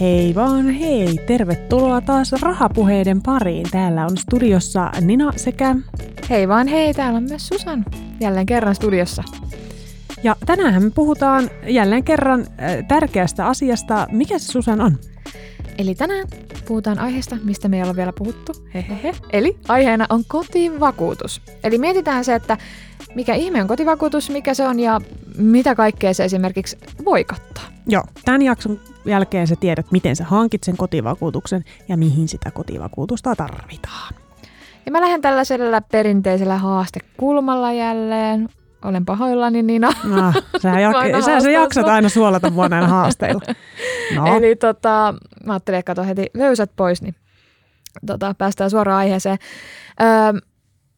Hei vaan hei, tervetuloa taas rahapuheiden pariin. Täällä on studiossa Nina sekä... Hei vaan hei, täällä on myös Susan. Jälleen kerran studiossa. Ja tänään me puhutaan jälleen kerran äh, tärkeästä asiasta. Mikä se Susan on? Eli tänään puhutaan aiheesta, mistä me ei ole vielä puhuttu. Hehehe. Eli aiheena on kotivakuutus. Eli mietitään se, että mikä ihme on kotivakuutus, mikä se on ja mitä kaikkea se esimerkiksi voi kattaa. Joo, tämän jakson jälkeen sä tiedät, miten sä hankit sen kotivakuutuksen ja mihin sitä kotivakuutusta tarvitaan. Ja mä lähden tällaisella perinteisellä haastekulmalla jälleen. Olen pahoillani, Nina. No, sä, jak- sä, sä jaksat aina suolata mua näillä haasteilla. No. Eli tota, mä ajattelin, että kato heti löysät pois, niin tota, päästään suoraan aiheeseen. Öö,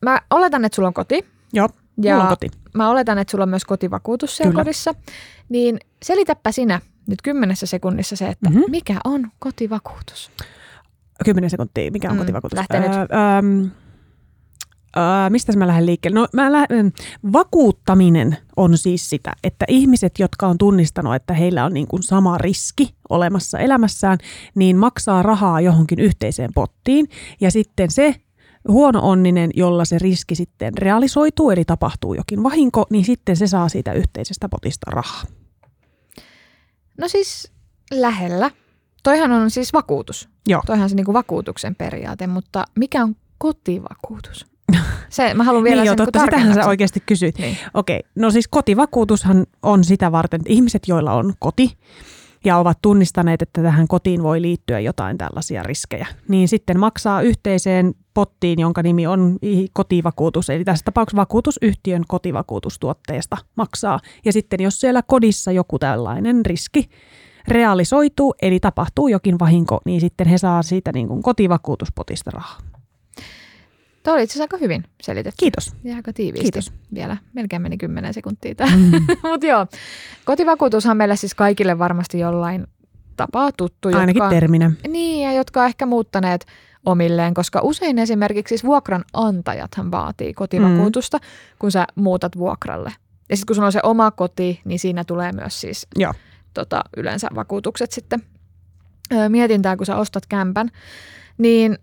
mä oletan, että sulla on koti. Joo, Ja mulla on koti. mä oletan, että sulla on myös kotivakuutus siellä Kyllä. kodissa. Niin selitäpä sinä nyt kymmenessä sekunnissa se, että Mhm. mm-hmm. mikä on kotivakuutus? Kymmenen sekuntia, mikä on Mm, kotivakuutus? lähtee nyt. Öö, öö, öö, mistä mä lähden liikkeelle? No, mä lähden, vakuuttaminen on siis sitä, että ihmiset, jotka on tunnistanut, että heillä on niin kuin sama riski olemassa elämässään, niin maksaa rahaa johonkin yhteiseen pottiin. Ja sitten se huono onninen, jolla se riski sitten realisoituu, eli tapahtuu jokin vahinko, niin sitten se saa siitä yhteisestä potista rahaa. No siis lähellä. Toihan on siis vakuutus. Joo. Toihan se niinku vakuutuksen periaate, mutta mikä on kotivakuutus? Se, mä haluan vielä niin sen totta, niinku sitähän sä oikeasti kysyit. Niin. Okei, no siis kotivakuutushan on sitä varten, että ihmiset, joilla on koti ja ovat tunnistaneet, että tähän kotiin voi liittyä jotain tällaisia riskejä, niin sitten maksaa yhteiseen pottiin, jonka nimi on kotivakuutus, eli tässä tapauksessa vakuutusyhtiön kotivakuutustuotteesta maksaa. Ja sitten jos siellä kodissa joku tällainen riski realisoituu, eli tapahtuu jokin vahinko, niin sitten he saa siitä niin kuin kotivakuutuspotista rahaa. Tuo oli itse asiassa aika hyvin selitetty. Kiitos. Ja aika tiiviisti. Kiitos. Vielä melkein meni 10 sekuntia tää. Mm. Mutta joo, kotivakuutushan meille siis kaikille varmasti jollain tapaa tuttu. Ainakin jotka, terminä. Niin, ja jotka on ehkä muuttaneet omilleen, koska usein esimerkiksi siis vuokranantajathan vaatii kotivakuutusta, mm. kun sä muutat vuokralle. Ja sitten kun sulla on se oma koti, niin siinä tulee myös siis Joo. tota, yleensä vakuutukset sitten. Mietin tää, kun sä ostat kämpän, niin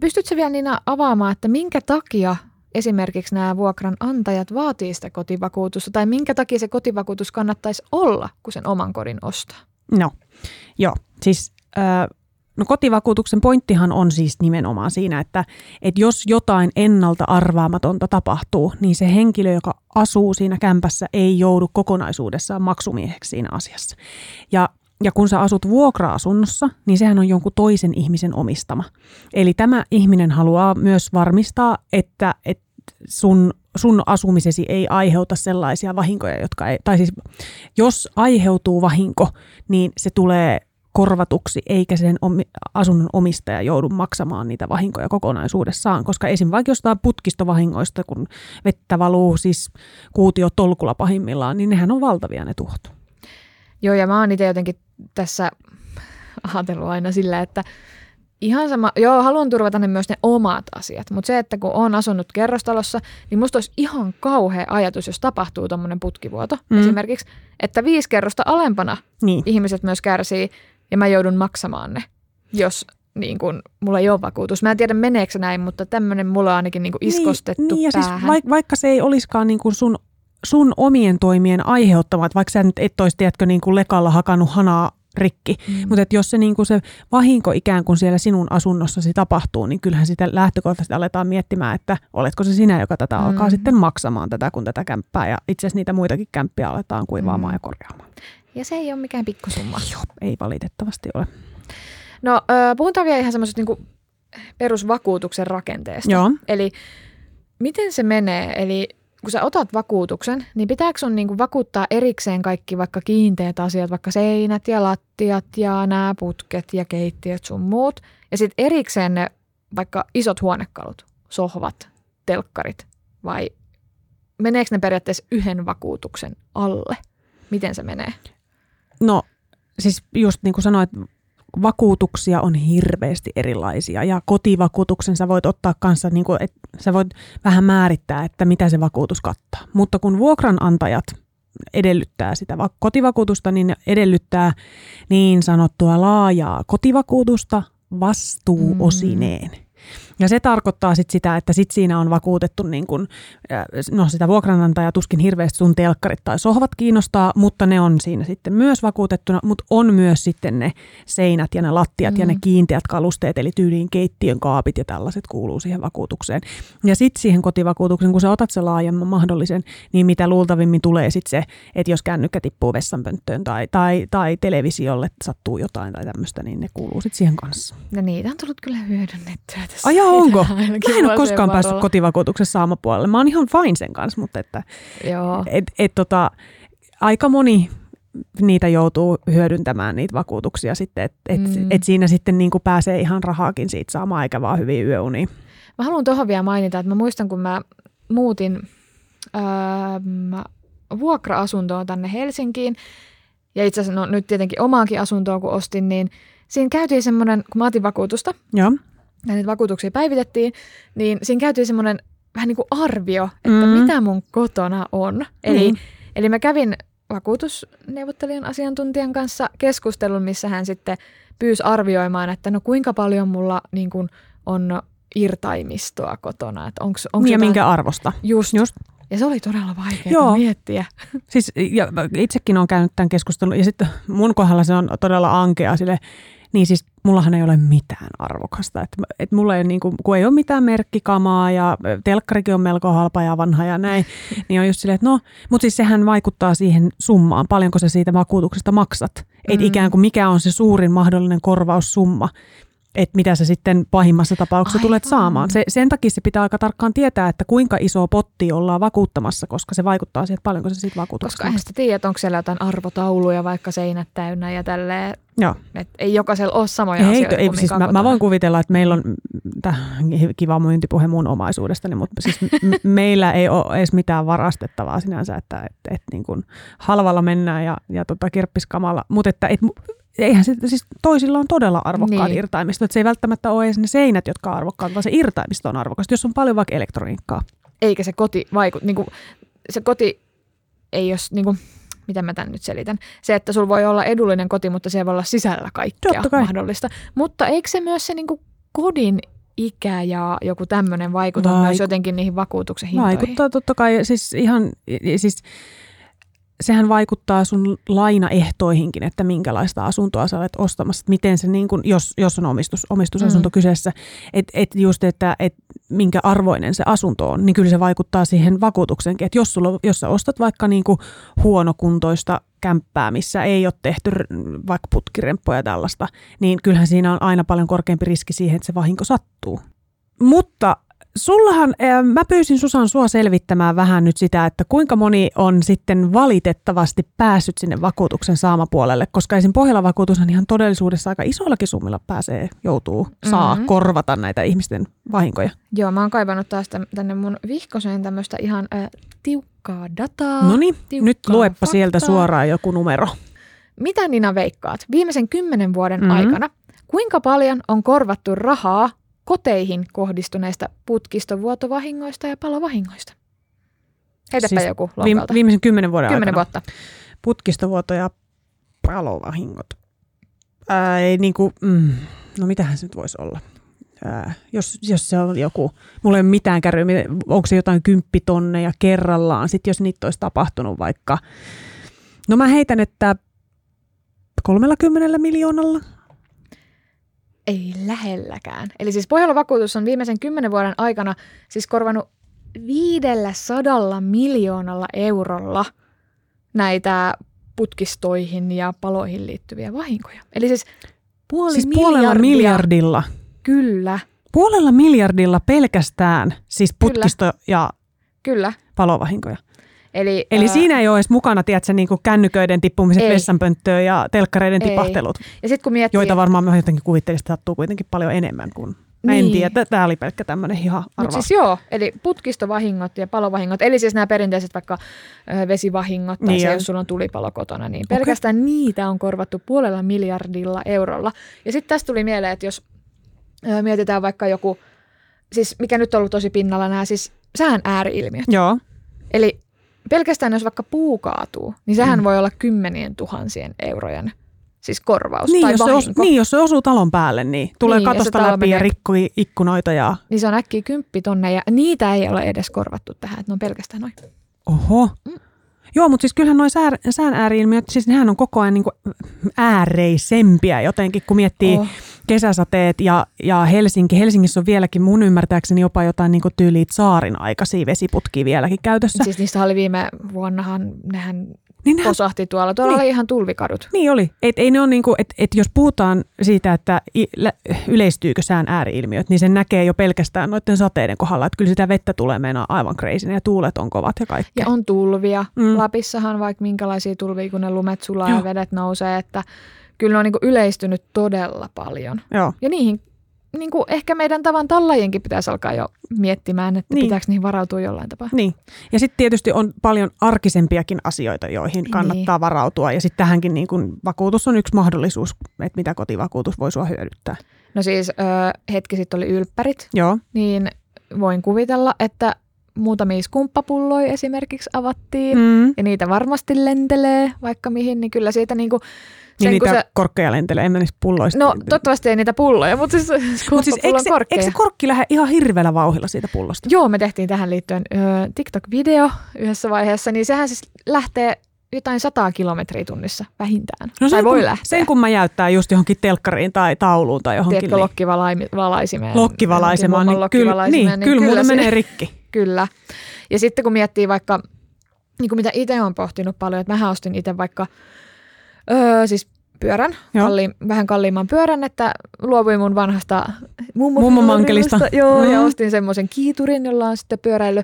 pystytkö vielä Niina avaamaan, että minkä takia esimerkiksi nämä vuokranantajat vaatii sitä kotivakuutusta, tai minkä takia se kotivakuutus kannattaisi olla, kun sen oman kodin ostaa? No, joo. Siis äh, no kotivakuutuksen pointtihan on siis nimenomaan siinä, että, että jos jotain ennalta arvaamatonta tapahtuu, niin se henkilö, joka asuu siinä kämpässä, ei joudu kokonaisuudessaan maksumieheksi siinä asiassa. Ja ja kun sä asut vuokra-asunnossa, niin sehän on jonkun toisen ihmisen omistama. Eli tämä ihminen haluaa myös varmistaa, että, että sun, sun asumisesi ei aiheuta sellaisia vahinkoja, jotka ei, tai siis jos aiheutuu vahinko, niin se tulee korvatuksi, eikä sen omi, asunnon omistaja joudu maksamaan niitä vahinkoja kokonaisuudessaan, koska esim. vaikka jostain putkistovahingoista, kun vettä valuu siis kuutio tolkulla pahimmillaan, niin nehän on valtavia ne tuhot. Joo, ja mä oon itse jotenkin tässä ajatellut aina sillä, että ihan sama, joo, haluan turvata ne myös ne omat asiat, mutta se, että kun on asunut kerrostalossa, niin musta olisi ihan kauhea ajatus, jos tapahtuu tuommoinen putkivuoto Mm. esimerkiksi, että viisi kerrosta alempana Niin. ihmiset myös kärsii ja mä joudun maksamaan ne, jos niin kun, mulla ei ole vakuutus. Mä en tiedä meneekö näin, mutta tämmöinen mulla on ainakin niin iskostettu niin, niin, ja siis päähän. vaik, vaikka se ei olisikaan niin kuin sun, sun omien toimien aiheuttama, että vaikka sä nyt et olisi, tiedätkö, niin kuin lekalla hakannut hanaa rikki, mm. mutta että jos se, niin kuin se vahinko ikään kuin siellä sinun asunnossasi tapahtuu, niin kyllähän sitä lähtökohtaisesti aletaan miettimään, että oletko se sinä, joka tätä mm. alkaa sitten maksamaan tätä, kun tätä kämppää, ja itse asiassa niitä muitakin kämppiä aletaan kuivaamaan mm. ja korjaamaan. Ja se ei ole mikään pikkusumma. Joo, ei valitettavasti ole. No, puhutaan vielä ihan semmoisesta niin perusvakuutuksen rakenteesta. Joo. Eli miten se menee? Eli kun sä otat vakuutuksen, niin pitääkö sun niinku vakuuttaa erikseen kaikki vaikka kiinteät asiat, vaikka seinät ja lattiat ja nämä putket ja keittiöt sun muut. Ja sitten erikseen ne vaikka isot huonekalut, sohvat, telkkarit vai meneekö ne periaatteessa yhden vakuutuksen alle? Miten se menee? No siis just niin kuin sanoit, vakuutuksia on hirveästi erilaisia ja kotivakuutuksen sä voit ottaa kanssa, niin kuin, että sä voit vähän määrittää, että mitä se vakuutus kattaa. Mutta kun vuokranantajat edellyttää sitä va- kotivakuutusta, niin edellyttää niin sanottua laajaa kotivakuutusta vastuuosineen. Mm. Ja se tarkoittaa sit sitä, että sit siinä on vakuutettu, niin kun, no sitä vuokranantajaa tuskin hirveästi sun telkkarit tai sohvat kiinnostaa, mutta ne on siinä sitten myös vakuutettuna, mutta on myös sitten ne seinät ja ne lattiat mm. ja ne mm. kiinteät kalusteet, eli tyyliin keittiön kaapit ja tällaiset kuuluu siihen vakuutukseen. Ja sitten siihen kotivakuutuksen, kun sä otat se laajemman mahdollisen, niin mitä luultavimmin tulee sitten se, että jos kännykkä tippuu vessanpönttöön tai, tai, tai televisiolle sattuu jotain tai tämmöistä, niin ne kuuluu sitten siihen kanssa. No niitä on tullut kyllä hyödynnettyä tässä. Ai onko? Mä en ole koskaan päässyt kotivakuutuksessa saamapuolelle. Mä oon ihan fine sen kanssa, mutta että, Joo. Et, et, tota, aika moni niitä joutuu hyödyntämään niitä vakuutuksia sitten, että et, mm. et siinä sitten niin kuin pääsee ihan rahaakin siitä saamaan eikä vaan hyvin yöuniin. Mä haluan tuohon vielä mainita, että mä muistan kun mä muutin öö, vuokra-asuntoon tänne Helsinkiin ja itse asiassa no, nyt tietenkin omaakin asuntoa kun ostin, niin siinä käytiin semmoinen, kun mä otin vakuutusta, Joo ja niitä vakuutuksia päivitettiin, niin siinä käytiin semmoinen vähän niin kuin arvio, että mm. mitä mun kotona on. Eli, mm. eli mä kävin vakuutusneuvottelijan asiantuntijan kanssa keskustelun, missä hän sitten pyysi arvioimaan, että no kuinka paljon mulla niin kuin on irtaimistoa kotona. Että onks, onks niin ja jotain... minkä arvosta. Just. Just. Ja se oli todella vaikeaa Joo. miettiä. Siis, ja itsekin olen käynyt tämän keskustelun ja sitten mun kohdalla se on todella ankea sille niin siis mullahan ei ole mitään arvokasta. että et mulla ei, niin kuin, kun ei ole mitään merkkikamaa ja telkkarikin on melko halpa ja vanha ja näin, niin on just silleen, että no, mutta siis sehän vaikuttaa siihen summaan, paljonko sä siitä vakuutuksesta maksat. Mm. Että ikään kuin mikä on se suurin mahdollinen korvaussumma että mitä sä sitten pahimmassa tapauksessa Aivan. tulet saamaan. Se, sen takia se pitää aika tarkkaan tietää, että kuinka iso potti ollaan vakuuttamassa, koska se vaikuttaa siihen, että paljonko se sitten vakuutuksesta Koska eihän sitä tiedä, onko siellä jotain arvotauluja, vaikka seinät täynnä ja tälleen. Joo. Et ei jokaisella ole samoja ei, asioita ei, siis mä, mä, voin kuvitella, että meillä on kiva myyntipuhe mun omaisuudestani, mutta siis m- meillä ei ole edes mitään varastettavaa sinänsä, että et, et niin kuin halvalla mennään ja, ja tota kirppiskamalla, mutta että et, eihän se, siis toisilla on todella arvokkaat niin. irtaimistot. Että se ei välttämättä ole edes ne seinät, jotka on arvokkaat, vaan se irtaimisto on arvokas, jos on paljon vaikka elektroniikkaa. Eikä se koti vaikuta, niin kuin, se koti ei jos, niin kuin, miten mä tämän nyt selitän, se, että sulla voi olla edullinen koti, mutta se voi olla sisällä kaikkea mahdollista. Mutta eikö se myös se niin kuin kodin ikä ja joku tämmöinen vaikuta Vaiku- myös jotenkin niihin vakuutuksen hintoihin? Vaikuttaa totta kai, siis ihan, siis sehän vaikuttaa sun lainaehtoihinkin, että minkälaista asuntoa sä olet ostamassa, miten se, niin kun, jos, jos on omistus, omistusasunto mm. kyseessä, että et just, että et minkä arvoinen se asunto on, niin kyllä se vaikuttaa siihen vakuutuksenkin, että jos, sulla, jos sä ostat vaikka niin huonokuntoista kämppää, missä ei ole tehty vaikka putkiremppoja ja tällaista, niin kyllähän siinä on aina paljon korkeampi riski siihen, että se vahinko sattuu. Mutta Sullahan, mä pyysin Susan sua selvittämään vähän nyt sitä, että kuinka moni on sitten valitettavasti päässyt sinne vakuutuksen saamapuolelle, koska esim. Pohjalla vakuutus on ihan todellisuudessa aika isoillakin summilla pääsee, joutuu, saa mm-hmm. korvata näitä ihmisten vahinkoja. Joo, mä oon kaivannut taas tänne mun vihkoseen tämmöistä ihan äh, tiukkaa dataa. No niin, nyt luepa faktaa. sieltä suoraan joku numero. Mitä Nina veikkaat? Viimeisen kymmenen vuoden mm-hmm. aikana kuinka paljon on korvattu rahaa koteihin kohdistuneista putkistovuotovahingoista ja palovahingoista. Heitäpä siis joku lonkalta. Viimeisen kymmenen vuoden kymmenen aikana. vuotta. Putkistovuoto ja palovahingot. Ää, ei niinku, mm, no mitähän se nyt voisi olla? Ää, jos, jos se on joku, mulla ei ole mitään kärryä, onko se jotain kymppitonneja kerrallaan, sitten jos niitä olisi tapahtunut vaikka, no mä heitän, että 30 miljoonalla ei lähelläkään. Eli siis Pohjola vakuutus on viimeisen kymmenen vuoden aikana siis korvanut viidellä sadalla miljoonalla eurolla näitä putkistoihin ja paloihin liittyviä vahinkoja. Eli siis puoli siis puolella miljardilla. Kyllä. Puolella miljardilla pelkästään, siis putkisto Kyllä. ja Kyllä. palovahinkoja. Eli, Eli ää... siinä ei ole edes mukana, tiedätkö, niin kuin kännyköiden tippumiset ei. vessanpönttöön ja telkkareiden ei. tipahtelut, ja sit kun miettii, joita varmaan mä jotenkin kuvittelisin, että sattuu kuitenkin paljon enemmän kuin Mä en niin. tiedä, tämä oli pelkkä tämmöinen ihan arvaus. siis joo, eli putkistovahingot ja palovahingot, eli siis nämä perinteiset vaikka vesivahingot tai niin se, jos sulla on tulipalo kotona, niin okay. pelkästään niitä on korvattu puolella miljardilla eurolla. Ja sitten tästä tuli mieleen, että jos mietitään vaikka joku, siis mikä nyt on ollut tosi pinnalla, nämä siis sään ääriilmiöt. Joo. Eli pelkästään jos vaikka puu kaatuu, niin sehän Mm. voi olla kymmenien tuhansien eurojen siis korvaus Niin tai jos, se vahinko. os, niin, jos se osuu talon päälle, niin tulee Niin, katosta läpi ja rikkoi ikkunoita ja Niin se on äkkiä kymppi tonne ja niitä ei ole edes korvattu tähän, että ne on pelkästään noin. Oho. Mm. Joo, mutta siis kyllähän noin sään, sään ääriilmiöt, siis nehän on koko ajan niinku ääreisempiä jotenkin, kun miettii Oh. kesäsateet ja, ja Helsinki. Helsingissä on vieläkin mun ymmärtääkseni jopa jotain niinku tyyliä saarin aikaisia vesiputkia vieläkin käytössä. Siis niistä oli viime vuonnahan, nehän niin, nehän, posahti tuolla. Tuolla Niin. oli ihan tulvikadut. niin oli. Et ei ne on niinku, et, et jos puhutaan siitä, että yleistyykö sään ääriilmiöt, niin sen näkee jo pelkästään noiden sateiden kohdalla. Että kyllä sitä vettä tulee meinaa aivan crazy ja tuulet on kovat ja kaikkea. Ja on tulvia. Mm. Lapissahan vaikka minkälaisia tulvia, kun ne lumet sulaa Joo. ja vedet nousee, että kyllä ne on niin yleistynyt todella paljon. Joo. Ja niihin niin kuin ehkä meidän tavan tallajienkin pitäisi alkaa jo miettimään, että Niin. niin. pitääkö niihin varautua jollain tapaa. Niin. Ja sitten tietysti on paljon arkisempiakin asioita, joihin kannattaa Niin. varautua. Ja sitten tähänkin niin kun vakuutus on yksi mahdollisuus, että mitä kotivakuutus voi sua hyödyttää. No siis ö, hetki sitten oli ylppärit, Joo. niin voin kuvitella, että muutamia skumppapulloja esimerkiksi avattiin. Mm. Ja niitä varmasti lentelee vaikka mihin, niin kyllä siitä niinku, Niin niitä se... korkkeja lentelee, en menisi pulloista. no toivottavasti ei niitä pulloja, mutta siis Mutta siis eikö se, eikö se korkki lähde ihan hirveällä vauhilla siitä pullosta? Joo, me tehtiin tähän liittyen ö, TikTok-video yhdessä vaiheessa, niin sehän siis lähtee jotain sataa kilometriä tunnissa vähintään. No tai sen, voi kun, lähteä. sen kun mä jäyttää just johonkin telkkariin tai tauluun tai johonkin Tiedätkö, lokkivalaisimeen. lokkivalaisemään, johonkin niin, kyllä, lokkivalaisimeen, niin, kyllä muuten se- menee rikki. Kyllä. Ja sitten kun miettii vaikka, niin kuin mitä itse olen pohtinut paljon, että mä ostin itse vaikka öö, siis pyörän, Joo. kalli, vähän kalliimman pyörän, että luovuin mun vanhasta Mummomankelista. Joo, mm. ja ostin semmoisen kiiturin, jolla on sitten pyöräily.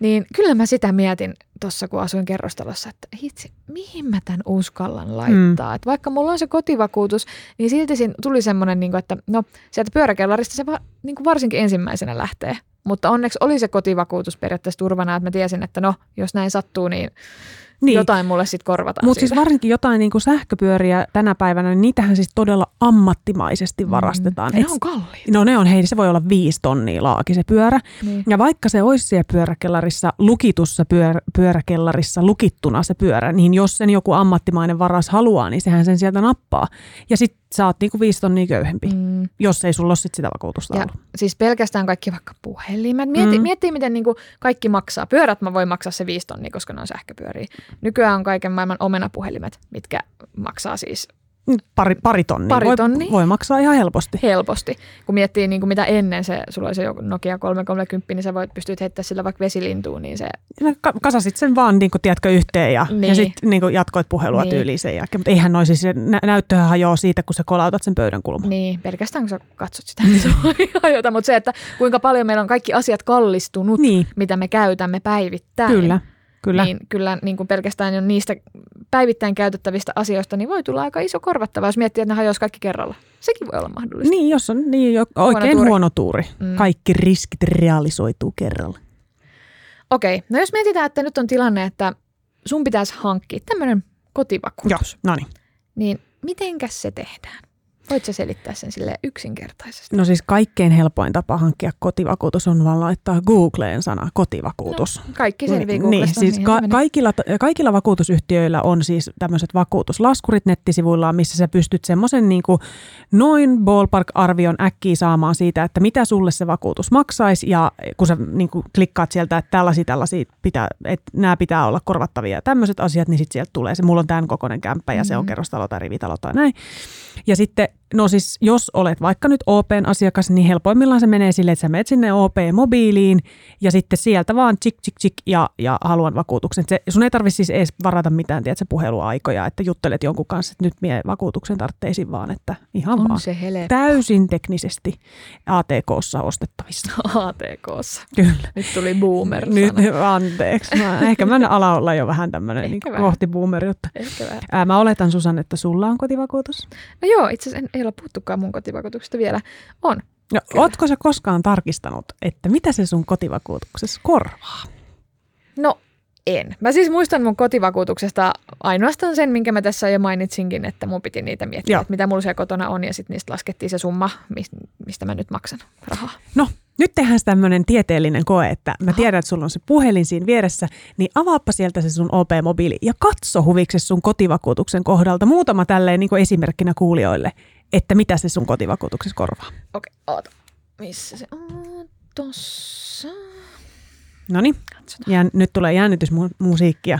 Niin kyllä mä sitä mietin tuossa, kun asuin kerrostalossa, että hitsi, mihin mä tämän uskallan laittaa. Mm. Että vaikka mulla on se kotivakuutus, niin silti siinä tuli semmoinen, niin että no sieltä pyöräkellarista se va, niin kuin varsinkin ensimmäisenä lähtee. Mutta onneksi oli se kotivakuutus periaatteessa turvana, että mä tiesin, että no, jos näin sattuu, niin, Niin. jotain mulle sitten korvataan Mutta siis varsinkin jotain niin kuin sähköpyöriä tänä päivänä, niin niitähän siis todella ammattimaisesti varastetaan. Mm. Ne Et- on kalliita. No ne on, hei, se voi olla viisi tonnia laaki se pyörä. Niin. Ja vaikka se olisi siellä pyöräkellarissa, lukitussa pyör, pyöräkellarissa, lukittuna se pyörä, niin jos sen joku ammattimainen varas haluaa, niin sehän sen sieltä nappaa. Ja sitten sä oot niinku viisi tonnia köyhempi, mm. Mm. jos ei sulla ole sit sitä vakuutusta Ja ollut. siis pelkästään kaikki vaikka puhelimet. Mieti, Mm. mm. Miettii, miten niinku kaikki maksaa. Pyörät mä voin maksaa se viisi tonnia, koska ne on sähköpyöriä. Nykyään on kaiken maailman omenapuhelimet, mitkä maksaa siis Pari, pari tonnia. Pari voi, tonnia. voi maksaa ihan helposti. helposti. Kun miettii niin kuin mitä ennen se, sulla oli se joku Nokia 330, niin sä voit pystyt heittämään sillä vaikka vesilintuun, niin se ka- kasasit sen vaan, niin kuin, tiedätkö, yhteen ja, niin. ja Niin. sitten niin jatkoit puhelua niin. Niin. tyyliin sen jälkeen. Mutta eihän noin siis, se nä- näyttöhän hajoaa siitä, kun sä kolautat sen pöydän kulman. Niin, pelkästään kun sä katsot sitä, niin se voi hajota. Mutta se, että kuinka paljon meillä on kaikki asiat kallistunut, Niin, mitä me käytämme päivittäin. kyllä. Kyllä. Niin kyllä niin kuin pelkästään jo niistä päivittäin käytettävistä asioista, niin voi tulla aika iso korvattava, jos miettii, että ne hajoaisi kaikki kerralla. Sekin voi olla mahdollista. Niin, jos on niin, jo, oikein tuuri. huono tuuri. Mm. Kaikki riskit realisoituu kerralla. Okei, no jos mietitään, että nyt on tilanne, että sun pitäisi hankkia tämmöinen Joo, kotivakuutus, no niin. niin mitenkäs se tehdään? Voit sä selittää sen sille yksinkertaisesti? No siis kaikkein helpoin tapa hankkia kotivakuutus on vaan laittaa Googleen sana kotivakuutus. No, kaikki selviää niin, Googlesta. siis niinhän ka- kaikilla, kaikilla vakuutusyhtiöillä on siis tämmöiset vakuutuslaskurit nettisivuillaan, missä sä pystyt semmoisen niin noin ballpark-arvion äkkiä saamaan siitä, että mitä sulle se vakuutus maksaisi ja kun sä niin kuin klikkaat sieltä, että tällaisia, tällaisia pitää, että nämä pitää olla korvattavia ja tämmöiset asiat, niin sitten sieltä tulee se, mulla on tämän kokoinen kämppä ja se on Mhm. kerrostalo tai rivitalo tai näin. Ja sitten, no siis jos olet vaikka nyt OPn asiakas, niin helpoimmillaan se menee silleen, että sä menet sinne OP-mobiiliin ja sitten sieltä vaan chik chik chik ja, ja haluan vakuutuksen. Se, sun ei tarvitse siis edes varata mitään, tiedätkö, puheluaikoja, että juttelet jonkun kanssa, että nyt mie vakuutuksen tarvitseisin vaan, että ihan vaan. On se helppo Täysin teknisesti ATKssa ostettavissa. ATKssa. Kyllä. Nyt tuli boomer Nyt, anteeksi. Mä, ehkä mä ala olla jo vähän tämmöinen niin vähän. kohti vähän. Ää, mä oletan Susan, että sulla on kotivakuutus. No joo, itse asiassa en- ei ole puhuttukaan mun kotivakuutuksesta vielä. On. No, Kyllä. ootko sä koskaan tarkistanut, että mitä se sun kotivakuutuksessa korvaa? No en. Mä siis muistan mun kotivakuutuksesta ainoastaan sen, minkä mä tässä jo mainitsinkin, että mun piti niitä miettiä, Joo. että mitä mulla siellä kotona on ja sitten niistä laskettiin se summa, mis- mistä mä nyt maksan rahaa. No, Nyt tehdään tämmöinen tieteellinen koe, että mä tiedän, että sulla on se puhelin siinä vieressä, niin avaappa sieltä se sun OP-mobiili ja katso huvikses sun kotivakuutuksen kohdalta muutama tälleen niin kuin esimerkkinä kuulijoille, että mitä se sun kotivakuutuksessa korvaa. Okei, oota. Missä se on? Tossa. No niin, nyt tulee jännitysmusiikkia.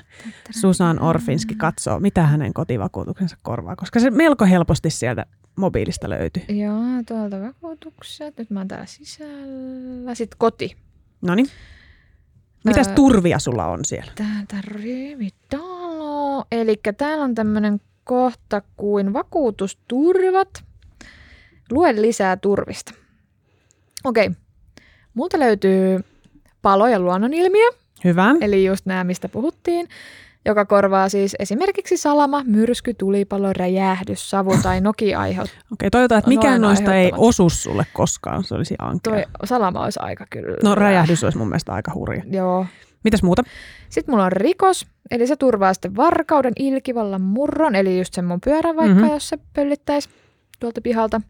Susan Orfinski katsoo, mitä hänen kotivakuutuksensa korvaa, koska se melko helposti sieltä mobiilista löytyy. Joo, tuolta vakuutukset. Nyt mä oon täällä sisällä. Sitten koti. No niin. Mitäs Öö. turvia sulla on siellä? Täältä rivitalo. Eli täällä on tämmöinen kohta kuin vakuutusturvat. Lue lisää turvista. Okei. Multa löytyy palo- ja luonnonilmiö, Hyvä. eli just nämä, mistä puhuttiin, joka korvaa siis esimerkiksi salama, myrsky, tulipalo, räjähdys, savu tai noki aiheuttaa. Okei, toivotaan, että mikään noista ei osu sulle koskaan. Se olisi ankea. Toi salama olisi aika kyllä. No räjähdys olisi mun mielestä aika hurja. Joo. Mitäs muuta? Sitten mulla on rikos, eli se turvaa sitten varkauden, ilkivallan, murron, eli just sen mun pyörän vaikka, Mhm. mm-hmm. jos se pöllittäisi tuolta pihalta.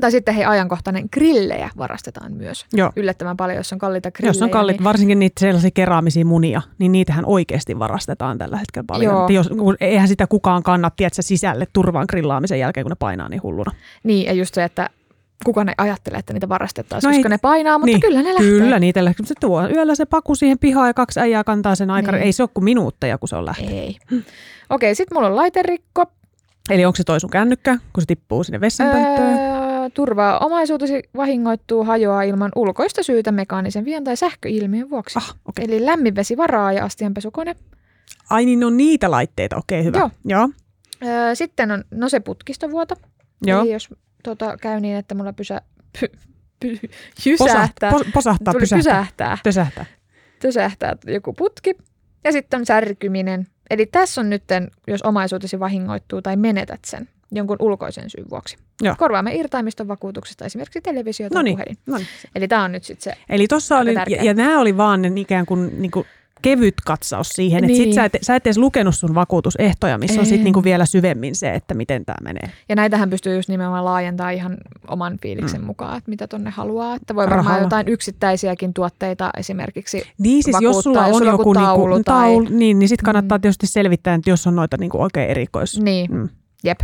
Tai sitten hei, ajankohtainen grillejä varastetaan myös. Joo. Yllättävän paljon, jos on kalliita grillejä. Jos on kallit, niin, varsinkin niitä sellaisia keraamisia munia, niin niitähän oikeasti varastetaan tällä hetkellä paljon. Joo. Että Jos, eihän sitä kukaan kannat, tiedätkö, sisälle turvaan grillaamisen jälkeen, kun ne painaa niin hulluna. niin, ja just se, että kukaan ei ajattele, että niitä varastettaisiin, No koska ei- ne painaa, mutta niin, kyllä ne lähtee. Kyllä, niitä lähtee. Se tuo yöllä se paku siihen pihaan ja kaksi äijää kantaa sen aikana. Niin. Ei se ole kuin minuutteja, kun se on lähtenyt. Ei. Okei, sitten mulla on laiterikko. Eli onko se toi sun kännykkä, kun se tippuu sinne vessanpönttöön? Öö, turvaa omaisuutesi vahingoittuu, hajoaa ilman ulkoista syytä mekaanisen vian tai sähköilmiön vuoksi. Ah, okei. Eli lämminvesi varaa ja astianpesukone. Ai niin, on niitä laitteita. Okei, hyvä. Joo. Joo. Öö, sitten on, no se putkistovuoto. Joo. Eli jos tota, käy niin, että mulla pysä, py, py, jysähtää, Posahtaa, posahtaa pysähtää. pysähtää, Pysähtää. pysähtää joku putki. Ja sitten on särkyminen. Eli tässä on nyt, jos omaisuutesi vahingoittuu tai menetät sen jonkun ulkoisen syyn vuoksi. Joo. Korvaamme irtaimiston vakuutuksesta esimerkiksi televisio tai Noniin. puhelin. No niin. Eli tämä on nyt sitten se. Eli tuossa Aika oli, ja, tärkeä. ja nämä oli vaan ne ikään kuin, niin kuin kevyt katsaus siihen, että Niin. sit sä et, sä et edes lukenut sun vakuutusehtoja, missä on En. sitten niinku vielä syvemmin se, että miten tämä menee. Ja näitähän pystyy just nimenomaan laajentamaan ihan oman fiiliksen Mm. mukaan, että mitä tonne haluaa. Että voi varmaan Rahalla. jotain yksittäisiäkin tuotteita esimerkiksi Niin siis jos sulla jos on on joku joku taulu niinku, tai- taulu, niin, niin sitten kannattaa Mm. tietysti selvittää, että jos on noita niinku oikein erikois. Niin, Mm. jep.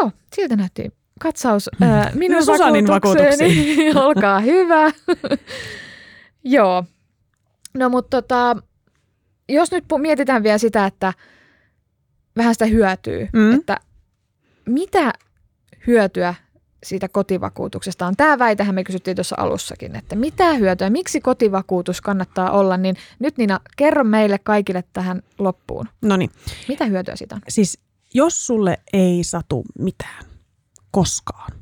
Joo, siltä näytti katsaus ää, minun Ja Susanin vakuutukseeni. Olkaa hyvä. Joo. No mutta tota, jos nyt mietitään vielä sitä, että vähän sitä hyötyy, Mm. että mitä hyötyä siitä kotivakuutuksesta on. Tämä väitähän me kysyttiin tuossa alussakin, että mitä hyötyä, miksi kotivakuutus kannattaa olla, niin nyt Nina, kerro meille kaikille tähän loppuun. No niin, Mitä hyötyä siitä on? siis jos sulle ei satu mitään koskaan,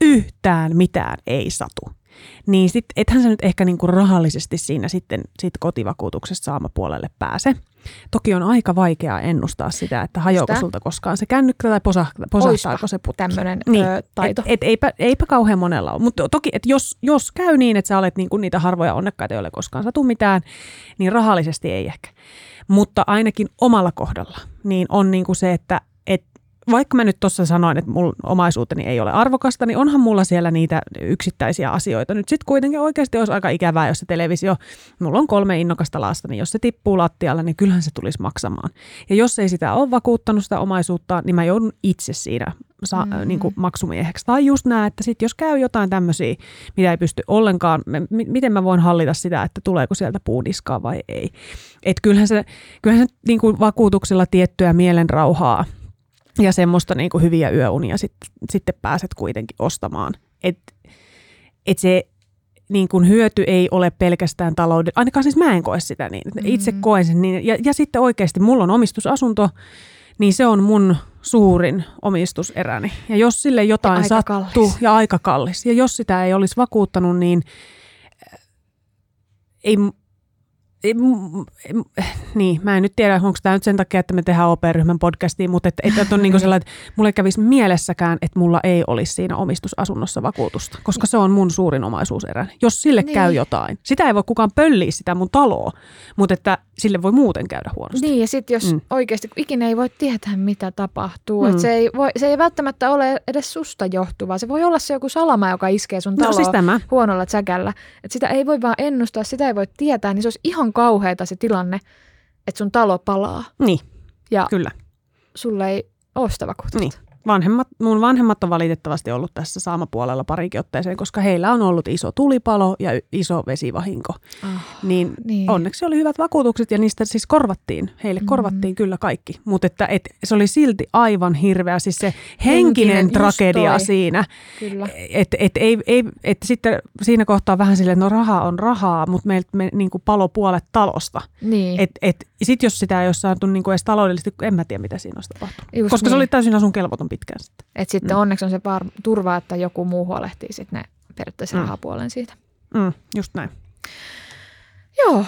yhtään mitään ei satu, niin sit ethän sä nyt ehkä niinku rahallisesti siinä sitten sit kotivakuutuksesta saamapuolelle pääse. Toki on aika vaikeaa ennustaa sitä, että hajoako Sitä. sulta koskaan se kännykkä tai posah- posahtaako se putki. Tämmöinen Niin. ö, taito. Et, et, eipä, eipä kauhean monella ole. Mutta toki, että jos, jos käy niin, että sä olet niinku niitä harvoja onnekkaita, joille koskaan satu mitään, niin rahallisesti ei ehkä. Mutta ainakin omalla kohdalla, niin on niinku se, että et, vaikka mä nyt tuossa sanoin, että mulla omaisuuteni ei ole arvokasta, niin onhan mulla siellä niitä yksittäisiä asioita. Nyt sitten kuitenkin oikeasti olisi aika ikävää, jos se televisio, mulla on kolme innokasta lasta, niin jos se tippuu lattialle, niin kyllähän se tulisi maksamaan. Ja jos ei sitä ole vakuuttanut sitä omaisuutta, niin mä joudun itse siinä sa- Mm. mm. niin kuin maksumieheksi. Tai just nämä, että sit jos käy jotain tämmöisiä, mitä ei pysty ollenkaan, mi- miten mä voin hallita sitä, että tuleeko sieltä puudiskaa vai ei. Et kyllähän se, kyllähän se niin kuin vakuutuksella tiettyä mielenrauhaa ja semmoista niin kuin hyviä yöunia sit, sitten pääset kuitenkin ostamaan. Et, et se niin kuin hyöty ei ole pelkästään talouden, ainakaan siis mä en koe sitä niin. Mm. Itse koen sen niin. Ja, ja sitten oikeasti mulla on omistusasunto, niin se on mun suurin omistuseräni. Ja jos sille jotain aika sattuu, kallis. ja aika kallis, ja jos sitä ei olisi vakuuttanut, niin äh, ei, niin, mä en nyt tiedä, onko tämä nyt sen takia, että me tehdään OP-ryhmän podcastia, mutta että, että on niin kuin sellainen, että mulla ei kävisi mielessäkään, että mulla ei olisi siinä omistusasunnossa vakuutusta, koska se on mun suurin omaisuuserä. Jos sille Niin. käy jotain, sitä ei voi kukaan pölliä sitä mun taloa, mutta että sille voi muuten käydä huonosti. Niin, ja sitten jos Mm. mm. oikeasti, kun ikinä ei voi tietää, mitä tapahtuu. Mm. Mm. se, ei voi, se ei välttämättä ole edes susta johtuvaa. Se voi olla se joku salama, joka iskee sun No taloon siis tämä. huonolla säkällä. Et sitä ei voi vaan ennustaa, sitä ei voi tietää, niin se olisi ihan kauheata se tilanne, että sun talo palaa Niin, ja kyllä. sulle ei ole sitä vakuutusta. Niin. Vanhemmat, mun vanhemmat on valitettavasti ollut tässä saamapuolella parikin otteeseen, koska heillä on ollut iso tulipalo ja iso vesivahinko. Ah, Niin, niin. onneksi oli hyvät vakuutukset ja niistä siis korvattiin. Heille Mm. korvattiin kyllä kaikki. Mutta että et, se oli silti aivan hirveä, siis se henkinen, Henkinen, tragedia toi. siinä. Kyllä. Että et, ei, ei, et sitten siinä kohtaa vähän silleen, että no raha on rahaa, mutta meiltä me, niin kuin palo puolet talosta. Niin. Et, et, Sitten jos sitä ei ole saatu niin kuin edes taloudellisesti, en mä tiedä mitä siinä olisi tapahtunut. Just Koska se niin. oli täysin asun kelvoton pitkään sitten. Et sitten Mm. onneksi on se var- turva, että joku muu huolehtii sitten ne periaatteessa Mm. rahapuolen siitä. Mm, just näin. Joo,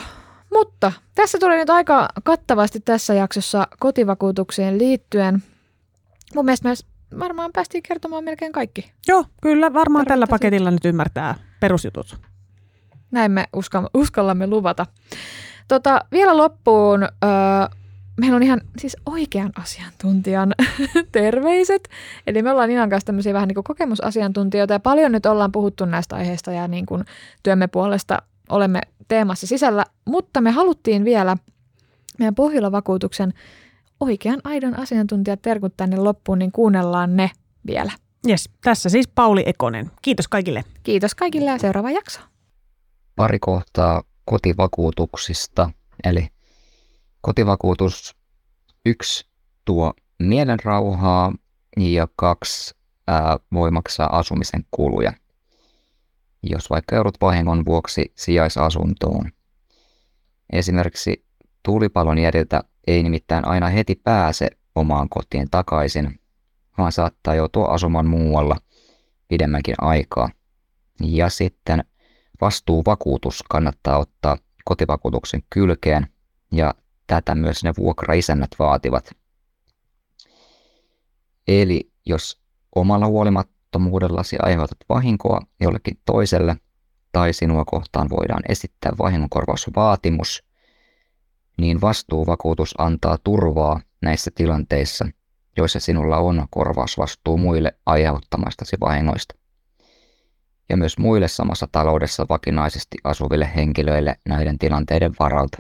mutta tässä tuli nyt aika kattavasti tässä jaksossa kotivakuutukseen liittyen. Mun mielestä me varmaan päästiin kertomaan melkein kaikki. Joo, kyllä varmaan tällä paketilla nyt ymmärtää perusjutut. Näin me uska- uskallamme luvata. Tota, vielä loppuun, öö, meillä on ihan siis oikean asiantuntijan terveiset. Eli me ollaan Inan kanssa tämmöisiä vähän niin kuin kokemusasiantuntijoita ja paljon nyt ollaan puhuttu näistä aiheista ja niin kuin työmme puolesta olemme teemassa sisällä. Mutta me haluttiin vielä meidän Pohjola-vakuutuksen oikean aidon asiantuntijat terkut tänne loppuun, niin kuunnellaan ne vielä. Yes, tässä siis Pauli Ekonen. Kiitos kaikille. Kiitos kaikille ja seuraava jakso. pari kohtaa kotivakuutuksista. Eli kotivakuutus yksi tuo mielenrauhaa ja kaksi ää, voi maksaa asumisen kuluja. Jos vaikka joudut vahingon vuoksi sijaisasuntoon. Esimerkiksi tulipalon jäljiltä ei nimittäin aina heti pääse omaan kotiin takaisin, vaan saattaa joutua asumaan muualla pidemmänkin aikaa. Ja sitten vastuuvakuutus kannattaa ottaa kotivakuutuksen kylkeen ja tätä myös ne vuokraisännät vaativat. Eli jos omalla huolimattomuudellasi aiheutat vahinkoa jollekin toiselle tai sinua kohtaan voidaan esittää vahingonkorvausvaatimus, niin vastuuvakuutus antaa turvaa näissä tilanteissa, joissa sinulla on korvausvastuu muille aiheuttamastasi vahingoista ja myös muille samassa taloudessa vakinaisesti asuville henkilöille näiden tilanteiden varalta.